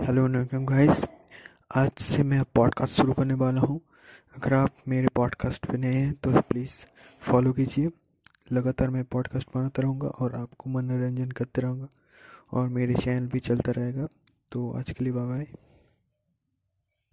Hello welcome guys. आज से मैं पॉडकास्ट शुरू करने वाला हूँ। अगर आप मेरे पॉडकास्ट पे नए हैं तो प्लीज़ फॉलो कीजिए। लगातार मैं पॉडकास्ट बनाता रहूँगा और आपको मनोरंजन करते रहूँगा। और मेरे चैनल भी चलता रहेगा। तो आज के लिए बाय बाय